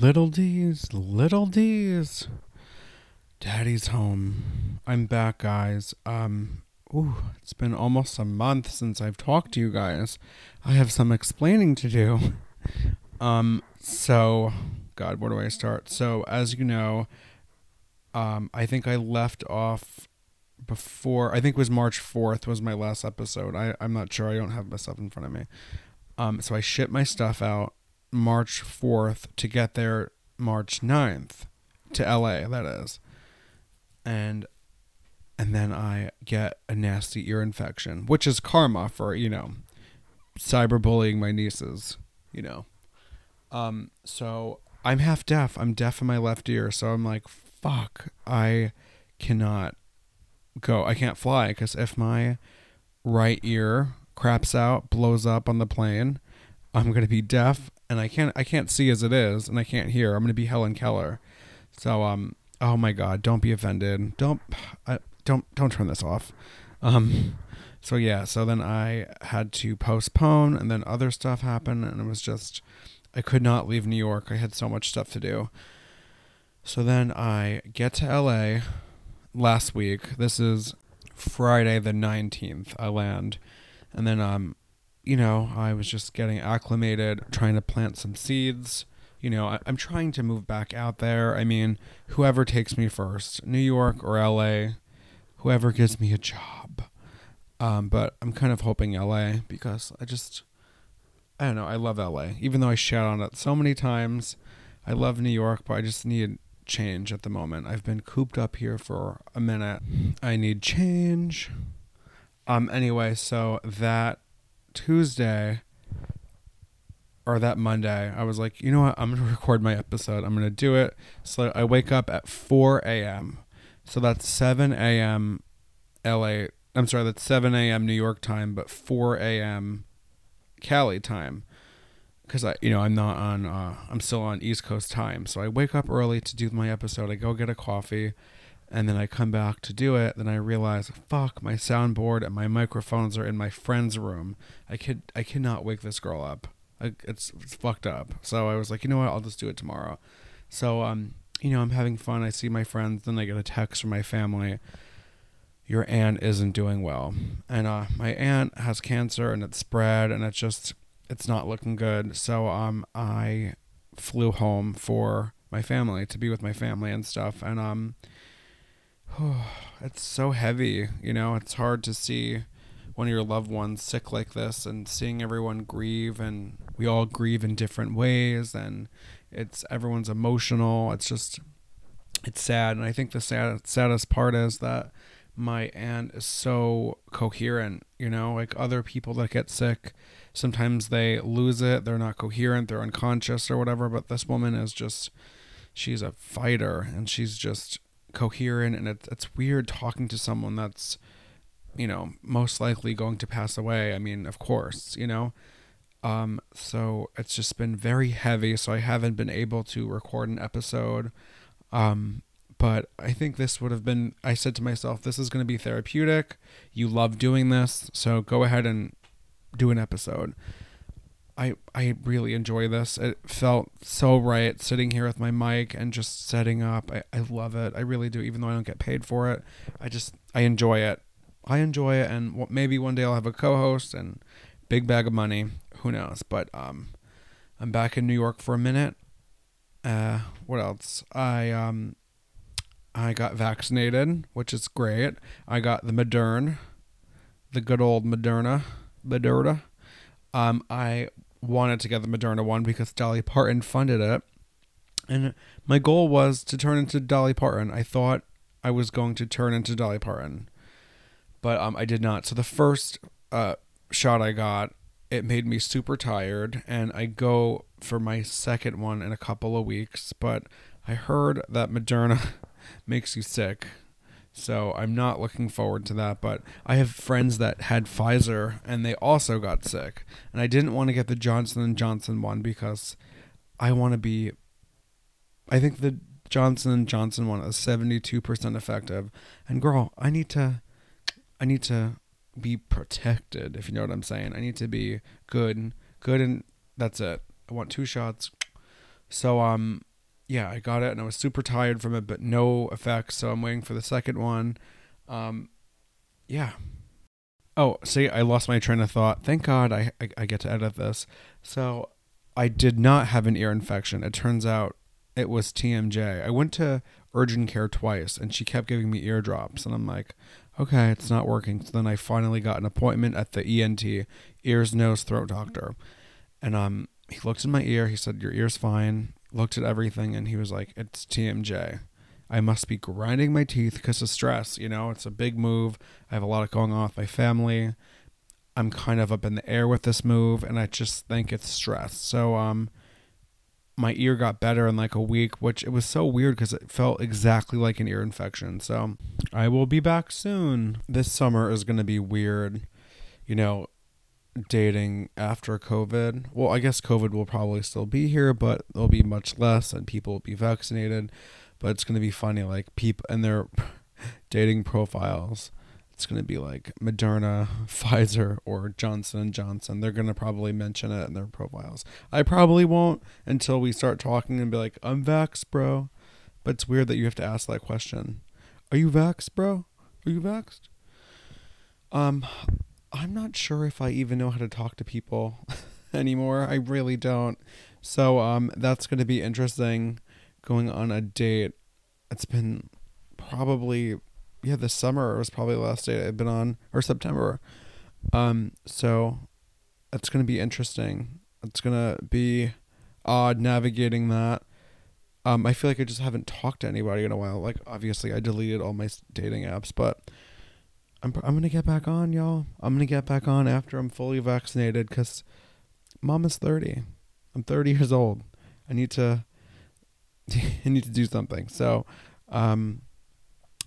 Little D's, little D's. Daddy's home. I'm back, guys. Um, ooh, it's been almost a month since I've talked to you guys. I have some explaining to do. Um, so, God, where do I start? So, as you know, um, I think I left off before. I think it was March fourth was my last episode. I I'm not sure. I don't have my stuff in front of me. Um, so I shipped my stuff out March 4th to get there March 9th to LA, that is. And and then I get a nasty ear infection, which is karma for, you know, cyberbullying my nieces, you know. Um so I'm half deaf. I'm deaf in my left ear, so I'm like, fuck, I cannot go. I can't fly cuz if my right ear craps out, blows up on the plane, I'm going to be deaf and I can't I can't see as it is and I can't hear. I'm going to be Helen Keller. So um oh my god, don't be offended. Don't I, don't don't turn this off. Um so yeah, so then I had to postpone and then other stuff happened and it was just I could not leave New York. I had so much stuff to do. So then I get to LA last week. This is Friday the 19th. I land and then um you know, I was just getting acclimated, trying to plant some seeds. You know, I, am trying to move back out there. I mean, whoever takes me first, New York or LA, whoever gives me a job. Um, but I'm kind of hoping LA because I just, I don't know, I love LA. Even though I shat on it so many times, I love New York, but I just need change at the moment. I've been cooped up here for a minute. I need change. Um, anyway, so that Tuesday or that Monday, I was like, you know what? I'm going to record my episode. I'm going to do it. So I wake up at 4 a.m. So that's 7 a.m. LA. I'm sorry, that's 7 a.m. New York time, but 4 a.m. Cali time. Because I, you know, I'm not on, uh, I'm still on East Coast time. So I wake up early to do my episode. I go get a coffee and then I come back to do it, then I realize, fuck, my soundboard and my microphones are in my friend's room. I could, I cannot wake this girl up. I, it's, it's fucked up. So I was like, you know what? I'll just do it tomorrow. So, um, you know, I'm having fun. I see my friends. Then I get a text from my family. Your aunt isn't doing well, and uh, my aunt has cancer, and it's spread, and it's just, it's not looking good. So, um, I flew home for my family to be with my family and stuff, and um it's so heavy, you know, it's hard to see one of your loved ones sick like this and seeing everyone grieve and we all grieve in different ways and it's everyone's emotional. It's just it's sad. And I think the sad, saddest part is that my aunt is so coherent, you know, like other people that get sick, sometimes they lose it, they're not coherent, they're unconscious or whatever, but this woman is just she's a fighter and she's just coherent and it's it's weird talking to someone that's you know most likely going to pass away. I mean of course you know? Um so it's just been very heavy so i haven't been able to record an episode. Um but i think this would have been i said to myself this is going to be therapeutic. You love doing this so go ahead and do an episode I I really enjoy this. It felt so right sitting here with my mic and just setting up. I, I love it. I really do. Even though I don't get paid for it, I just I enjoy it. I enjoy it, and maybe one day I'll have a co-host and big bag of money. Who knows? But um, I'm back in New York for a minute. Uh, what else? I um, I got vaccinated, which is great. I got the Modern, the good old Moderna, Moderna. Um, I wanted to get the Moderna one because Dolly Parton funded it. And my goal was to turn into Dolly Parton. I thought I was going to turn into Dolly Parton, but um, I did not. So the first uh, shot I got, it made me super tired, and I go for my second one in a couple of weeks. But I heard that Moderna makes you sick. So I'm not looking forward to that, but I have friends that had Pfizer and they also got sick. And I didn't want to get the Johnson and Johnson one because I want to be I think the Johnson and Johnson one is 72% effective. And girl, I need to I need to be protected, if you know what I'm saying. I need to be good, good and that's it. I want two shots. So um yeah, I got it and I was super tired from it, but no effects. So I'm waiting for the second one. Um yeah. Oh, see, I lost my train of thought. Thank God I, I, I get to edit this. So I did not have an ear infection. It turns out it was TMJ. I went to urgent care twice and she kept giving me eardrops and I'm like, okay, it's not working. So then I finally got an appointment at the ENT, ears, nose, throat doctor. And um he looked in my ear, he said, Your ear's fine, looked at everything, and he was like, It's TMJ. I must be grinding my teeth because of stress. You know, it's a big move. I have a lot of going on with my family. I'm kind of up in the air with this move, and I just think it's stress. So, um, my ear got better in like a week, which it was so weird because it felt exactly like an ear infection. So, I will be back soon. This summer is going to be weird. You know, dating after COVID. Well, I guess COVID will probably still be here, but there'll be much less and people will be vaccinated but it's going to be funny like people and their dating profiles it's going to be like Moderna, Pfizer, or Johnson Johnson. They're going to probably mention it in their profiles. I probably won't until we start talking and be like, "I'm vax, bro." But it's weird that you have to ask that question. Are you vax, bro? Are you vaxxed? Um, I'm not sure if I even know how to talk to people anymore. I really don't. So um, that's going to be interesting going on a date. It's been probably yeah, this summer was probably the last date I've been on or September. Um, so it's gonna be interesting. It's gonna be odd navigating that. Um, I feel like I just haven't talked to anybody in a while. Like obviously I deleted all my dating apps, but I'm I'm gonna get back on, y'all. I'm gonna get back on after I'm fully vaccinated, cause mom is thirty. I'm thirty years old. I need to I need to do something. So, um,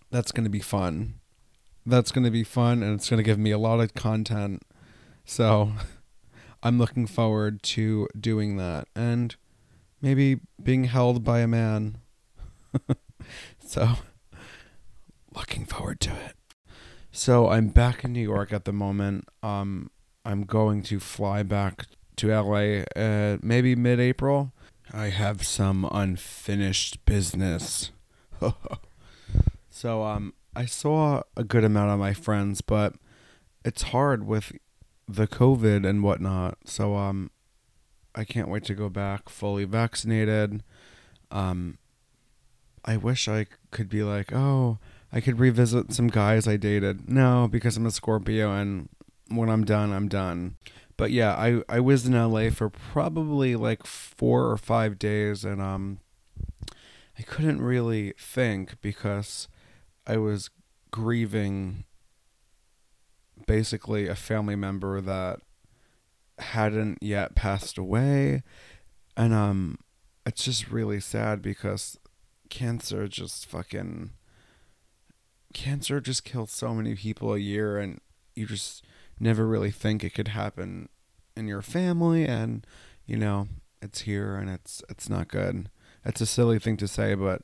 that's to be fun. That's to be fun, and it's to give me a lot of content. So, I'm looking forward to doing that and maybe being held by a man. so, looking forward to it. So, I'm back in New York at the moment. Um, I'm going to fly back to LA uh, maybe mid April I have some unfinished business. so um I saw a good amount of my friends, but it's hard with the COVID and whatnot. So um I can't wait to go back fully vaccinated. Um I wish I could be like, oh, I could revisit some guys I dated. No, because I'm a Scorpio and when I'm done, I'm done but yeah, I I was in LA for probably like four or five days, and um, I couldn't really think because I was grieving basically a family member that hadn't yet passed away, and um, it's just really sad because cancer just fucking cancer just kills so many people a year, and you just never really think it could happen in your family and you know it's here and it's it's not good. It's a silly thing to say but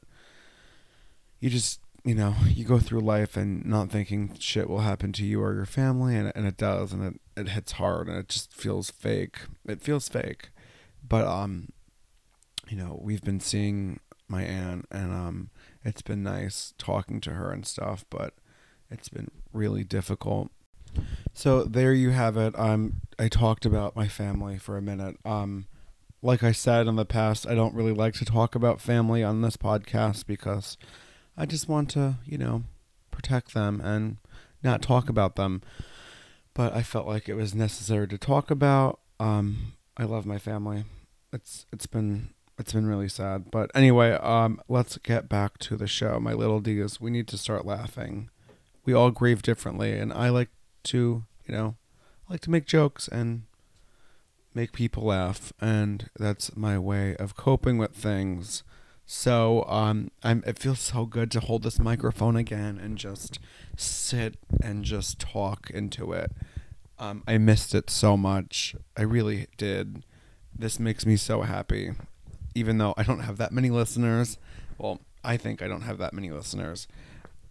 you just you know you go through life and not thinking shit will happen to you or your family and, and it does and it, it hits hard and it just feels fake. It feels fake. But um you know we've been seeing my aunt and um it's been nice talking to her and stuff but it's been really difficult so there you have it. Um, I talked about my family for a minute. Um, like I said in the past, I don't really like to talk about family on this podcast because I just want to, you know, protect them and not talk about them. But I felt like it was necessary to talk about. Um, I love my family. It's it's been it's been really sad. But anyway, um, let's get back to the show. My little D's. We need to start laughing. We all grieve differently, and I like to, you know, I like to make jokes and make people laugh, and that's my way of coping with things. So um, I'm. It feels so good to hold this microphone again and just sit and just talk into it. Um, I missed it so much. I really did. This makes me so happy, even though I don't have that many listeners. Well, I think I don't have that many listeners,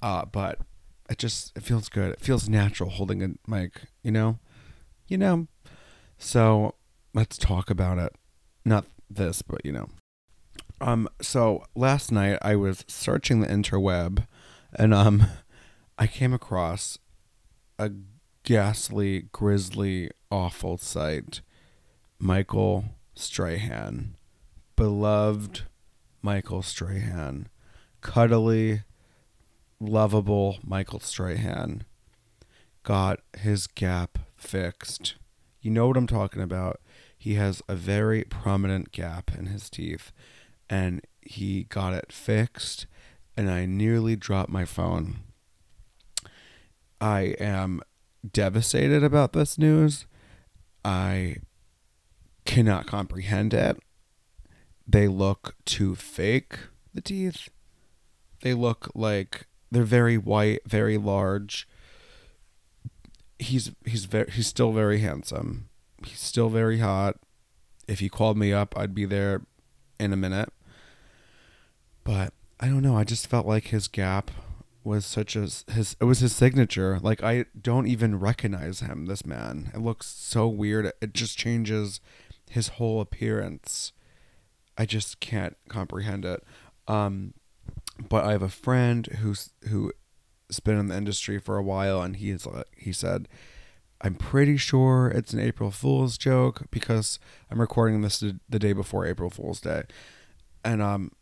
uh, but it just it feels good. It feels natural holding a mic, you know? You know. So let's talk about it. Not this, but you know. Um, so last night I was searching the interweb, and um, I came across a ghastly, grisly, awful sight. Michael Strahan, beloved Michael Strahan, cuddly, lovable Michael Strahan, got his gap fixed. You know what I'm talking about. He has a very prominent gap in his teeth and he got it fixed and I nearly dropped my phone. I am devastated about this news. I cannot comprehend it. They look too fake, the teeth. They look like they're very white, very large. He's he's very he's still very handsome. He's still very hot. If he called me up, I'd be there in a minute. But I don't know. I just felt like his gap was such as his it was his signature. Like I don't even recognize him, this man. It looks so weird. It just changes his whole appearance. I just can't comprehend it. Um but I have a friend who's who's been in the industry for a while and he's he said I'm pretty sure it's an April Fool's joke because I'm recording this the day before April Fool's Day. And um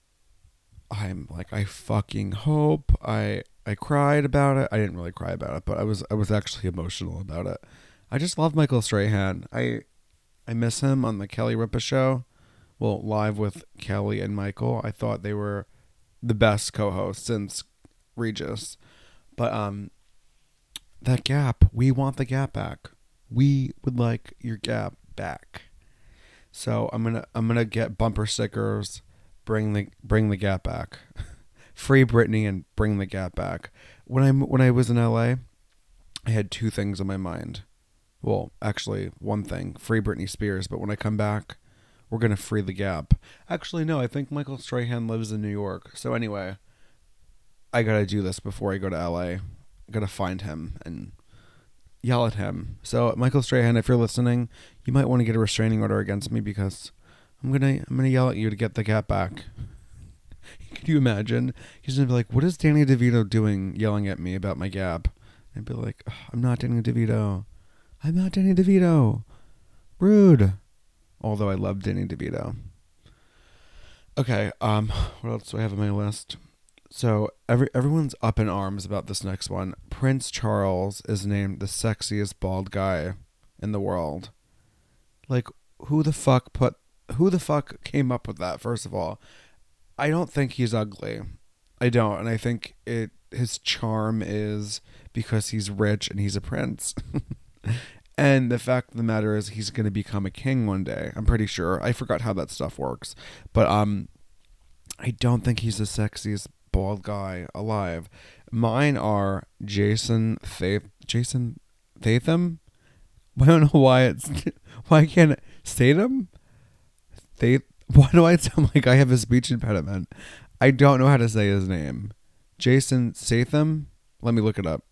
I'm like, I fucking hope. I I cried about it. I didn't really cry about it, but I was I was actually emotional about it. I just love Michael Strahan. I I miss him on the Kelly Ripa show. Well, live with Kelly and Michael. I thought they were the best co-hosts since Regis. But um that gap, we want the gap back. We would like your gap back. So I'm gonna I'm gonna get bumper stickers bring the bring the gap back. Free Britney and bring the gap back. When I when I was in LA, I had two things on my mind. Well, actually, one thing: free Britney Spears. But when I come back, we're gonna free the gap. Actually, no. I think Michael Strahan lives in New York. So anyway, I gotta do this before I go to LA. I gotta find him and yell at him. So Michael Strahan, if you're listening, you might want to get a restraining order against me because I'm gonna I'm gonna yell at you to get the gap back. Can you imagine? He's gonna be like, "What is Danny DeVito doing, yelling at me about my gap?" And be like, "I'm not Danny DeVito. I'm not Danny DeVito. Rude." Although I love Danny DeVito. Okay, um, what else do I have on my list? So every everyone's up in arms about this next one. Prince Charles is named the sexiest bald guy in the world. Like, who the fuck put who the fuck came up with that? First of all, I don't think he's ugly. I don't, and I think it his charm is because he's rich and he's a prince. and the fact of the matter is he's going to become a king one day. I'm pretty sure. I forgot how that stuff works. But um I don't think he's the sexiest bald guy alive. Mine are Jason Faith Jason Statham. I don't know why it's why I can't Statham. They why do I sound like I have a speech impediment? I don't know how to say his name. Jason Statham? Let me look it up.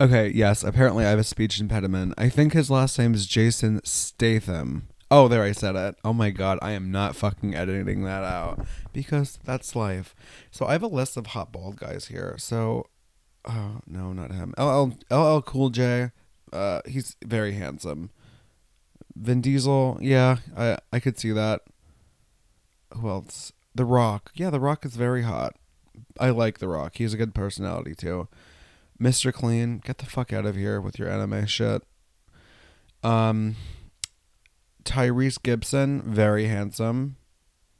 Okay, yes, apparently I have a speech impediment. I think his last name is Jason Statham. Oh, there I said it. Oh my god, I am not fucking editing that out because that's life. So I have a list of hot bald guys here. So, oh no, not him. LL LL Cool J. Uh, he's very handsome. Vin Diesel, yeah, I I could see that who else? The Rock. Yeah, The Rock is very hot. I like The Rock. He's a good personality too. Mr. Clean, get the fuck out of here with your anime shit. Um, Tyrese Gibson, very handsome.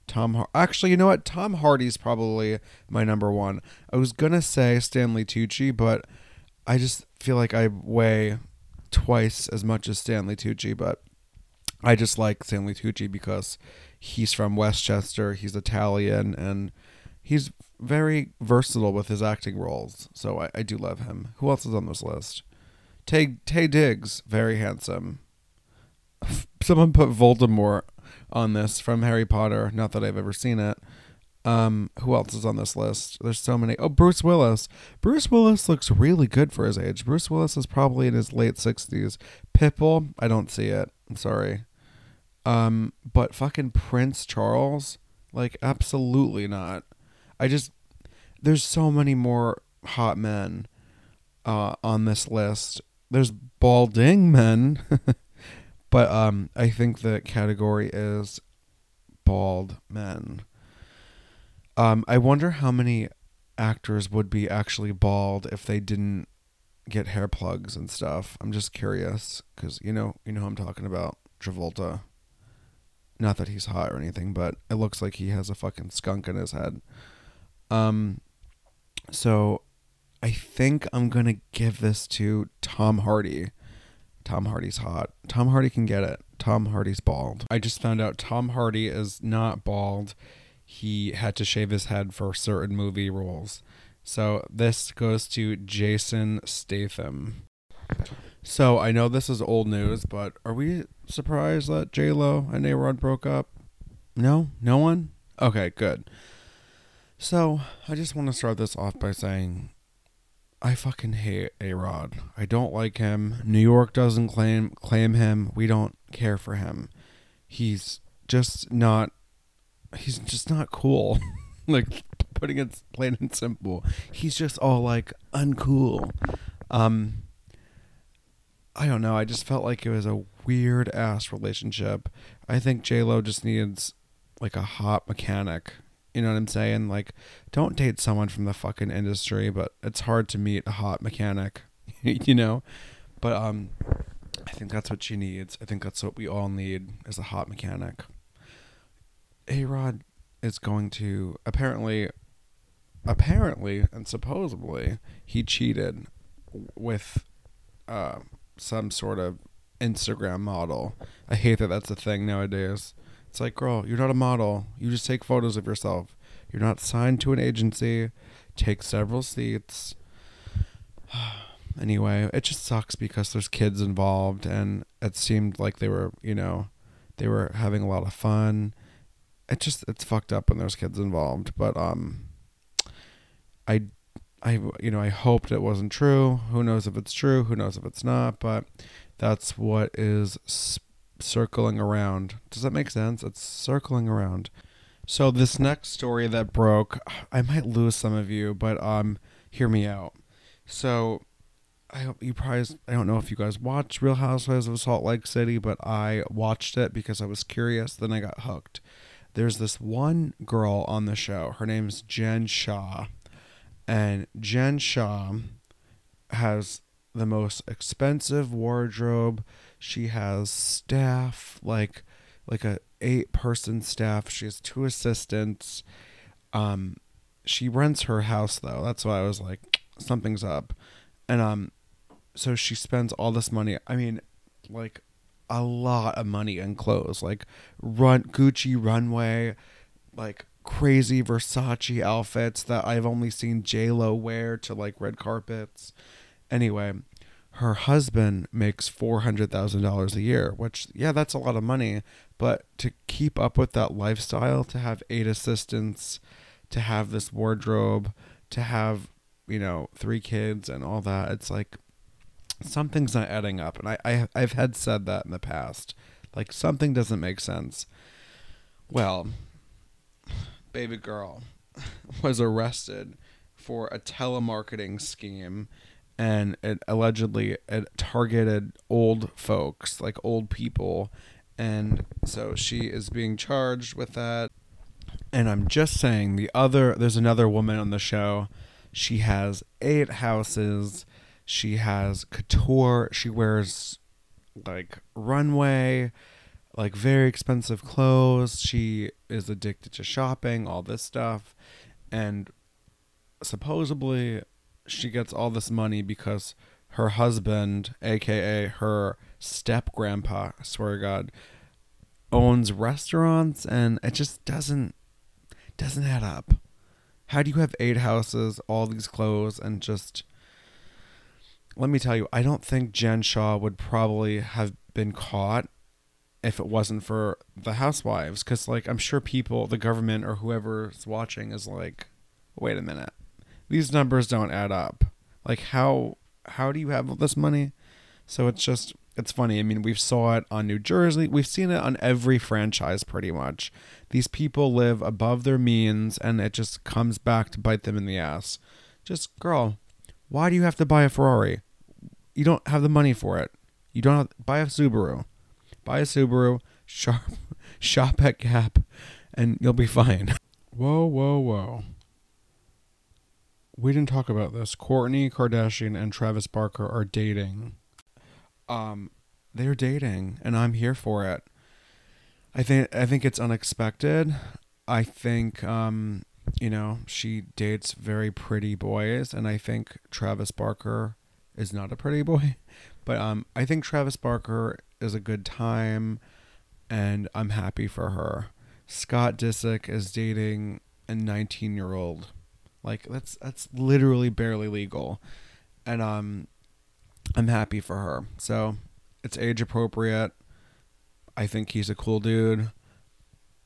Tom, Har- actually, you know what? Tom Hardy's probably my number one. I was gonna say Stanley Tucci, but I just feel like I weigh twice as much as Stanley Tucci. But I just like Stanley Tucci because he's from Westchester, he's Italian, and he's very versatile with his acting roles. So I, I do love him. Who else is on this list? Tay Taye Diggs, very handsome. Someone put Voldemort on this from Harry Potter. Not that I've ever seen it. Um, who else is on this list? There's so many. Oh, Bruce Willis. Bruce Willis looks really good for his age. Bruce Willis is probably in his late 60s. Pitbull, I don't see it. I'm sorry. Um, but fucking Prince Charles, Like, absolutely not. I just, there's so many more hot men uh, on this list. There's balding men, but um, I think the category is bald men. Um, I wonder how many actors would be actually bald if they didn't get hair plugs and stuff. I'm just curious because you know, you know who I'm talking about, Travolta. Not that he's hot or anything, but it looks like he has a fucking skunk in his head. Um, so I think I'm gonna give this to Tom Hardy. Tom Hardy's hot. Tom Hardy can get it. Tom Hardy's bald. I just found out Tom Hardy is not bald. He had to shave his head for certain movie roles. So this goes to Jason Statham. So I know this is old news, but are we surprised that J Lo and A Rod broke up? No, no one. Okay, good. So I just want to start this off by saying I fucking hate A Rod. I don't like him. New York doesn't claim claim him. We don't care for him. He's just not he's just not cool. like putting it plain and simple. He's just all like uncool. Um I don't know. I just felt like it was a weird ass relationship. I think J Lo just needs like a hot mechanic you know what I'm saying? Like, don't date someone from the fucking industry, but it's hard to meet a hot mechanic, you know? But um I think that's what she needs. I think that's what we all need is a hot mechanic. A Rod is going to apparently apparently and supposedly he cheated with uh some sort of Instagram model. I hate that that's a thing nowadays. It's like, girl, you're not a model. You just take photos of yourself. You're not signed to an agency. Take several seats. anyway, it just sucks because there's kids involved and it seemed like they were, you know, they were having a lot of fun. It just it's fucked up when there's kids involved, but um I I you know, I hoped it wasn't true. Who knows if it's true? Who knows if it's not, but that's what is sp- circling around. Does that make sense? It's circling around. So this next story that broke, I might lose some of you, but um, hear me out. So, I hope you probably I don't know if you guys watch Real Housewives of Salt Lake City, but I watched it because I was curious. Then I got hooked. There's this one girl on the show. Her name's Jen Shaw, and Jen Shaw has the most expensive wardrobe she has staff like like a eight person staff. She has two assistants. Um she rents her house though. That's why I was like something's up. And um so she spends all this money. I mean like a lot of money in clothes. Like run Gucci runway, like crazy Versace outfits that I've only seen J Lo wear to like red carpets. Anyway, her husband makes $400,000 a year, which, yeah, that's a lot of money. But to keep up with that lifestyle, to have eight assistants, to have this wardrobe, to have, you know, three kids and all that, it's like something's not adding up. And I, I, I've had said that in the past. Like something doesn't make sense. Well, baby girl was arrested for a telemarketing scheme and it allegedly it targeted old folks, like old people, and so she is being charged with that. And I'm just saying the other there's another woman on the show. She has eight houses. She has couture. She wears like runway, like very expensive clothes. She is addicted to shopping, all this stuff. And supposedly she gets all this money because her husband, aka her step grandpa, swear to God, owns restaurants and it just doesn't doesn't add up. How do you have eight houses, all these clothes, and just let me tell you, I don't think Jen Shaw would probably have been caught if it wasn't for the housewives. Because, like, I'm sure people, the government, or whoever's watching is like, wait a minute these numbers don't add up. Like how how do you have all this money? So it's just it's funny. I mean, we've saw it on New Jersey. We've seen it on every franchise pretty much. These people live above their means and it just comes back to bite them in the ass. Just girl, why do you have to buy a Ferrari? You don't have the money for it. You don't have, buy a Subaru. Buy a Subaru, shop shop at Gap and you'll be fine. Whoa, whoa, whoa. We didn't talk about this. Kourtney Kardashian and Travis Barker are dating um they're dating and I'm here for it. I think I think it's unexpected. I think um you know, she dates very pretty boys and I think Travis Barker is not a pretty boy, but um I think Travis Barker is a good time and I'm happy for her. Scott Disick is dating a 19-year-old. Like that's that's literally barely legal. And um I'm happy for her. So it's age appropriate. I think he's a cool dude.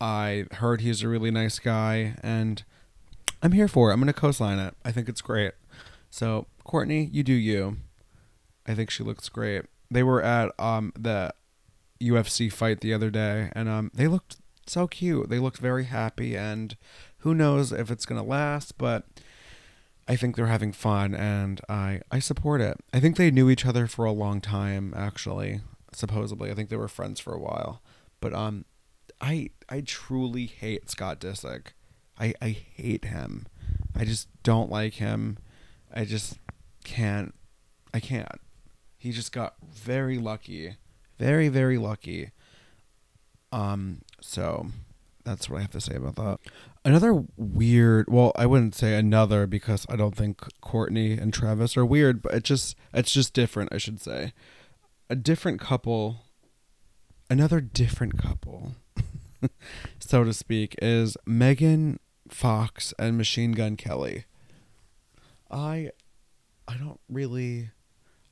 I heard he's a really nice guy, and I'm here for it. I'm going to co sign it. I think it's great. So, Kourtney, you do you. I think she looks great. They were at um, the UFC fight the other day, and um, they looked so cute. They looked very happy, and who knows if it's going to last, but I think they're having fun and I I support it. I think they knew each other for a long time actually, supposedly. I think they were friends for a while. But um I I truly hate Scott Disick. I I hate him. I just don't like him. I just can't I can't. He just got very lucky. Very very lucky. Um so that's what I have to say about that. Another weird, well, I wouldn't say another because I don't think Kourtney and Travis are weird, but it just it's just different, I should say. A different couple, another different couple, so to speak, is Megan Fox and Machine Gun Kelly. I I don't really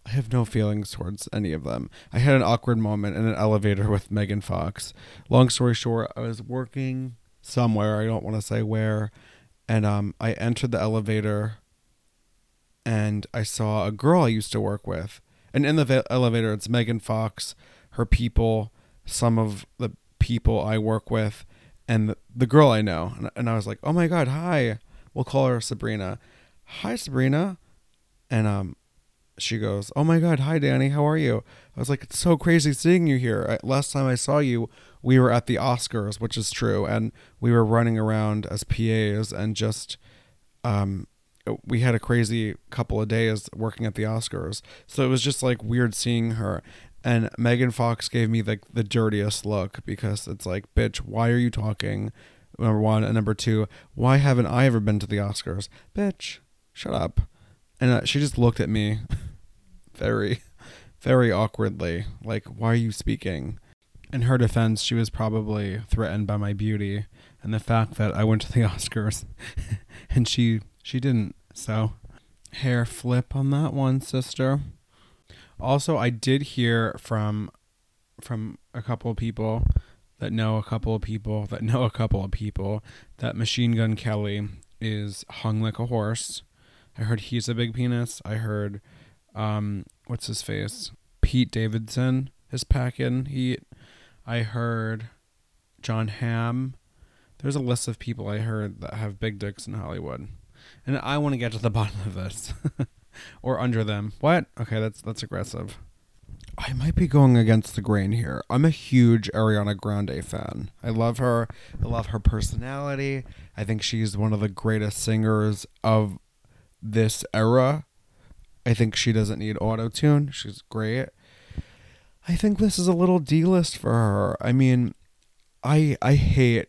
I have no feelings towards any of them. I had an awkward moment in an elevator with Megan Fox. Long story short, I was working somewhere, I don't want to say where, and um I entered the elevator and I saw a girl I used to work with. And in the va- elevator it's Megan Fox, her people, some of the people I work with, and the, the girl I know. And, and I was like, "Oh my god, hi." We'll call her Sabrina. Hi Sabrina. And um she goes, "Oh my God, hi Danny, how are you?" I was like, "It's so crazy seeing you here. I, last time I saw you, we were at the Oscars, which is true, and we were running around as PAs and just, um, we had a crazy couple of days working at the Oscars. So it was just like weird seeing her." And Megan Fox gave me like the dirtiest look because it's like, "Bitch, why are you talking?" Number one, and number two, why haven't I ever been to the Oscars? Bitch, shut up and uh, she just looked at me very very awkwardly like why are you speaking? In her defense she was probably threatened by my beauty and the fact that i went to the oscars and she she didn't. So hair flip on that one sister. Also i did hear from from a couple of people that know a couple of people that know a couple of people that machine gun kelly is hung like a horse. I heard he's a big penis. I heard, um, what's his face? Pete Davidson is packing heat. I heard Jon Hamm. There's a list of people I heard that have big dicks in Hollywood, and I want to get to the bottom of this, or under them. What? Okay, that's that's aggressive. I might be going against the grain here. I'm a huge Ariana Grande fan. I love her. I love her personality. I think she's one of the greatest singers of this era. I think she doesn't need auto tune. She's great. I think this is a little D list for her. I mean, I I hate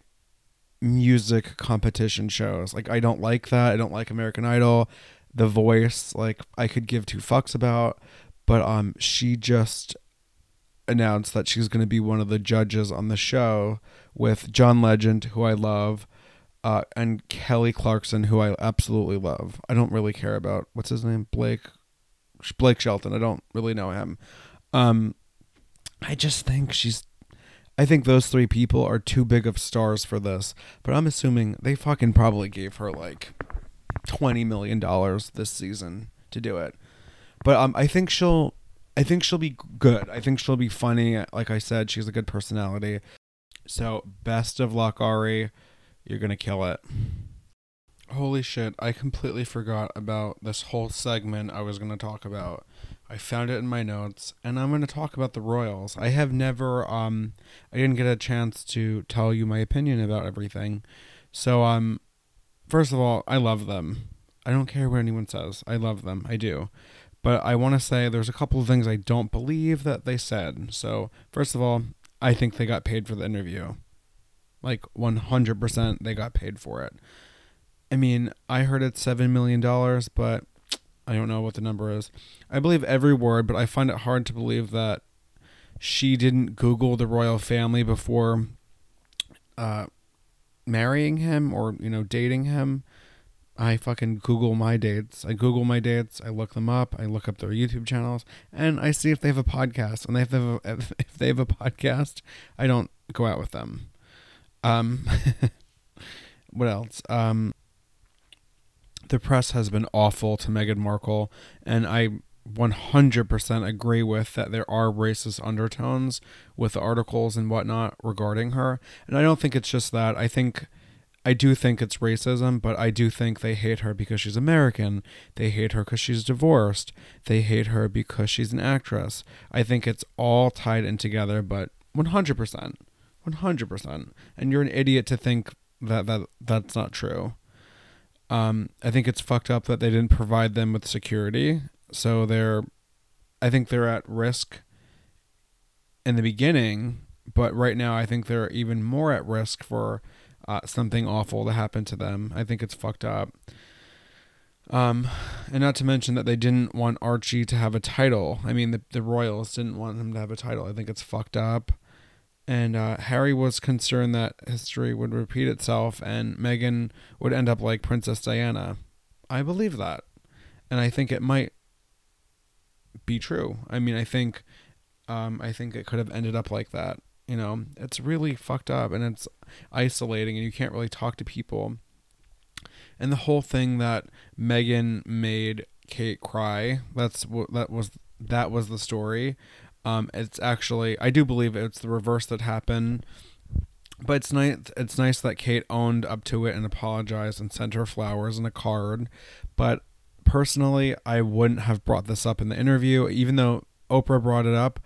music competition shows. Like I don't like that. I don't like American Idol. The Voice, like I could give two fucks about, but um she just announced that she's going to be one of the judges on the show with John Legend, who I love, uh, and Kelly Clarkson, who I absolutely love. I don't really care about what's his name, Blake, Blake Shelton. I don't really know him. Um, I just think she's. I think those three people are too big of stars for this. But I'm assuming they fucking probably gave her like twenty million dollars this season to do it. But um, I think she'll. I think she'll be good. I think she'll be funny. Like I said, she's a good personality. So, best of luck, Ari. You're to kill it. Holy shit, I completely forgot about this whole segment I was going to talk about. I found it in my notes and I'm going to talk about the Royals. I have never um I didn't get a chance to tell you my opinion about everything. So um first of all, I love them. I don't care what anyone says. I love them. I do. But I want to say there's a couple of things I don't believe that they said. So, first of all, I think they got paid for the interview. Like 100% they got paid for it. I mean, I heard it's $7 million, but I don't know what the number is. I believe every word, but I find it hard to believe that she didn't Google the royal family before uh, marrying him or, you know, dating him. I fucking Google my dates. I Google my dates. I look them up. I look up their YouTube channels, and I see if they have a podcast. And if they have a, if they have a podcast, I don't go out with them. Um, what else? Um, the press has been awful to Meghan Markle, and I 100% agree with that there are racist undertones with the articles and whatnot regarding her. And I don't think it's just that. I think. I do think it's racism, but I do think they hate her because she's American. They hate her because she's divorced. They hate her because she's an actress. I think it's all tied in together, but 100%. 100%. And you're an idiot to think that, that that's not true. Um, I think it's fucked up that they didn't provide them with security. So they're, I think they're at risk in the beginning, but right now I think they're even more at risk for uh, something awful to happen to them. I think it's fucked up. Um, and not to mention that they didn't want Archie to have a title. I mean, the, the Royals didn't want him to have a title. I think it's fucked up. And uh, Harry was concerned that history would repeat itself and Meghan would end up like Princess Diana. I believe that. And I think it might be true. I mean, I think um, I think it could have ended up like that. You know, it's really fucked up and it's isolating and you can't really talk to people. And the whole thing that Meghan made Kate cry, that's what that was that was the story. Um, it's actually I do believe it's the reverse that happened. But it's nice. It's nice that Kate owned up to it and apologized and sent her flowers and a card. But personally, I wouldn't have brought this up in the interview, even though Oprah brought it up.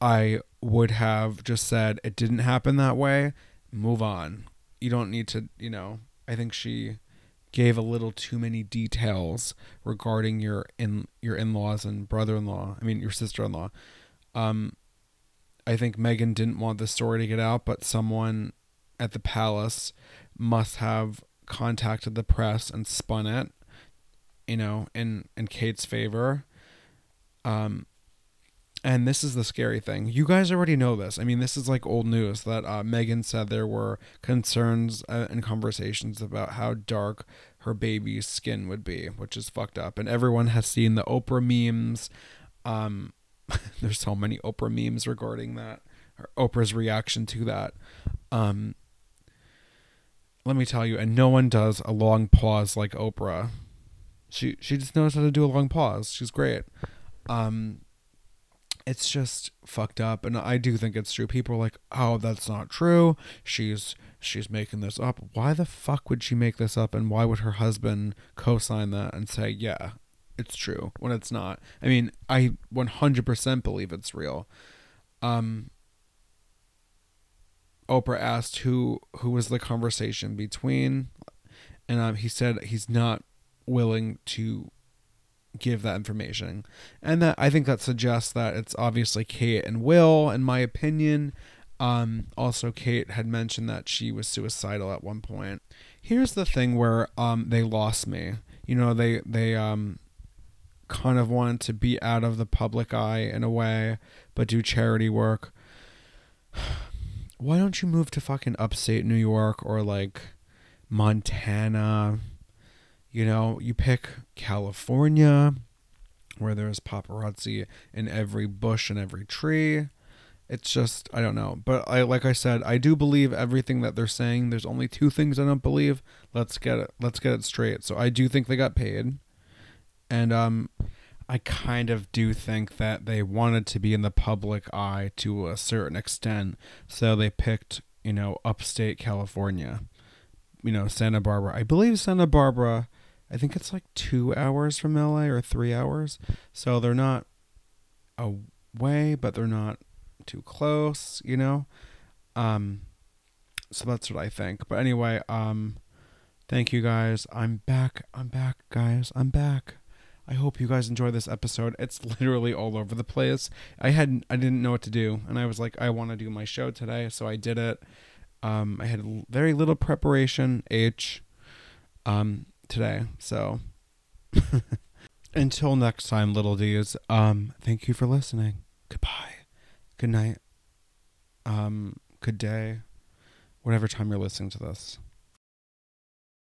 I would have just said it didn't happen that way. Move on. You don't need to. You know. I think she gave a little too many details regarding your in your in-laws and brother-in-law. I mean, your sister-in-law. Um, I think Meghan didn't want the story to get out, but someone at the palace must have contacted the press and spun it, you know, in in Kate's favor. Um, and this is the scary thing. You guys already know this. I mean, this is like old news that uh, Meghan said there were concerns uh, and conversations about how dark her baby's skin would be, which is fucked up. And everyone has seen the Oprah memes. Um, there's so many Oprah memes regarding that, or Oprah's reaction to that. Um, let me tell you, and no one does a long pause like Oprah. She she just knows how to do a long pause. She's great. Um, it's just fucked up, and I do think it's true. People are like, "Oh, that's not true. She's she's making this up." Why the fuck would she make this up, and why would her husband co-sign that and say, "Yeah, it's true when it's not. I mean, I 100% believe it's real. Um, Oprah asked who who was the conversation between, and um, he said he's not willing to give that information, and that I think that suggests that it's obviously Kate and Will, in my opinion. Um, also, Kate had mentioned that she was suicidal at one point. Here's the thing where um they lost me. You know, they they um kind of wanted to be out of the public eye in a way, but do charity work. Why don't you move to fucking upstate New York or like Montana? You know, you pick California where there's paparazzi in every bush and every tree. It's just I don't know, but I like I said, I do believe everything that they're saying. There's only two things I don't believe. Let's get it. Let's get it straight. So I do think they got paid and um, I kind of do think that they wanted to be in the public eye to a certain extent, so they picked, you know, upstate California. You know, Santa Barbara. I believe Santa Barbara, I think it's like two hours from LA or three hours. So they're not away, but they're not too close, you know? Um, so that's what I think. But anyway, um, thank you guys. I'm back. I'm back, guys. I'm back. I hope you guys enjoy this episode. It's literally all over the place. I had I didn't know what to do, and I was like, I want to do my show today, so I did it. Um, I had very little preparation, H, um, today. So until next time, little D's. Um, thank you for listening. Goodbye. Good night. Um, good day. Whatever time you're listening to this.